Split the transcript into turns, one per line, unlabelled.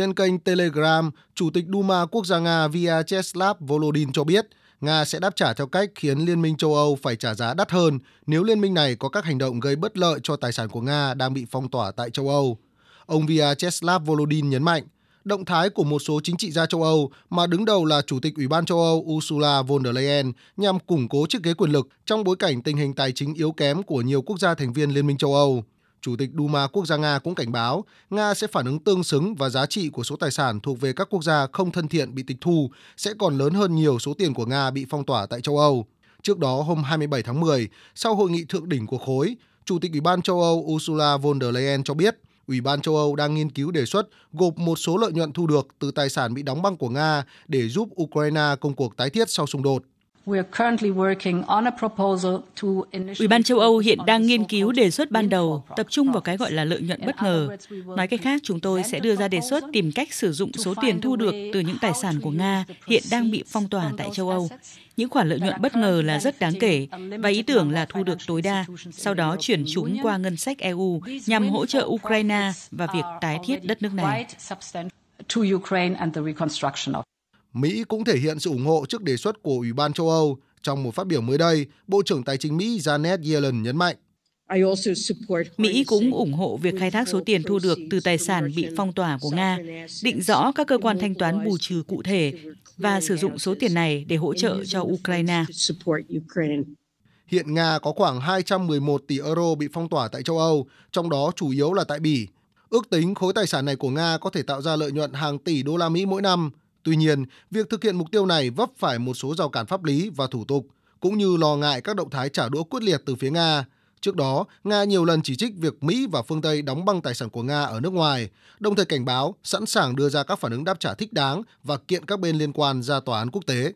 Trên kênh Telegram, Chủ tịch Duma Quốc gia Nga Vyacheslav Volodin cho biết Nga sẽ đáp trả theo cách khiến Liên minh châu Âu phải trả giá đắt hơn nếu liên minh này có các hành động gây bất lợi cho tài sản của Nga đang bị phong tỏa tại châu Âu. Ông Vyacheslav Volodin nhấn mạnh, động thái của một số chính trị gia châu Âu mà đứng đầu là Chủ tịch Ủy ban châu Âu Ursula von der Leyen nhằm củng cố chiếc ghế quyền lực trong bối cảnh tình hình tài chính yếu kém của nhiều quốc gia thành viên Liên minh châu Âu. Chủ tịch Duma quốc gia Nga cũng cảnh báo Nga sẽ phản ứng tương xứng và giá trị của số tài sản thuộc về các quốc gia không thân thiện bị tịch thu sẽ còn lớn hơn nhiều số tiền của Nga bị phong tỏa tại châu Âu. Trước đó hôm 27 tháng 10, sau hội nghị thượng đỉnh của khối, Chủ tịch Ủy ban châu Âu Ursula von der Leyen cho biết Ủy ban châu Âu đang nghiên cứu đề xuất gộp một số lợi nhuận thu được từ tài sản bị đóng băng của Nga để giúp Ukraine công cuộc tái thiết sau xung đột.
Ủy ban châu Âu hiện đang nghiên cứu đề xuất ban đầu tập trung vào cái gọi là lợi nhuận bất ngờ. Nói cách khác, chúng tôi sẽ đưa ra đề xuất tìm cách sử dụng số tiền thu được từ những tài sản của Nga hiện đang bị phong tỏa tại châu Âu. Những khoản lợi nhuận bất ngờ là rất đáng kể và ý tưởng là thu được tối đa, sau đó chuyển chúng qua ngân sách EU nhằm hỗ trợ Ukraine và việc tái thiết đất nước này.
Mỹ cũng thể hiện sự ủng hộ trước đề xuất của Ủy ban châu Âu. Trong một phát biểu mới đây, Bộ trưởng Tài chính Mỹ Janet Yellen nhấn mạnh.
Mỹ cũng ủng hộ việc khai thác số tiền thu được từ tài sản bị phong tỏa của Nga, định rõ các cơ quan thanh toán bù trừ cụ thể và sử dụng số tiền này để hỗ trợ cho Ukraine.
Hiện Nga có khoảng 211 tỷ euro bị phong tỏa tại châu Âu, trong đó chủ yếu là tại Bỉ. Ước tính khối tài sản này của Nga có thể tạo ra lợi nhuận hàng tỷ đô la Mỹ mỗi năm, Tuy nhiên, việc thực hiện mục tiêu này vấp phải một số rào cản pháp lý và thủ tục, cũng như lo ngại các động thái trả đũa quyết liệt từ phía Nga. Trước đó, Nga nhiều lần chỉ trích việc Mỹ và phương Tây đóng băng tài sản của Nga ở nước ngoài, đồng thời cảnh báo sẵn sàng đưa ra các phản ứng đáp trả thích đáng và kiện các bên liên quan ra tòa án quốc tế.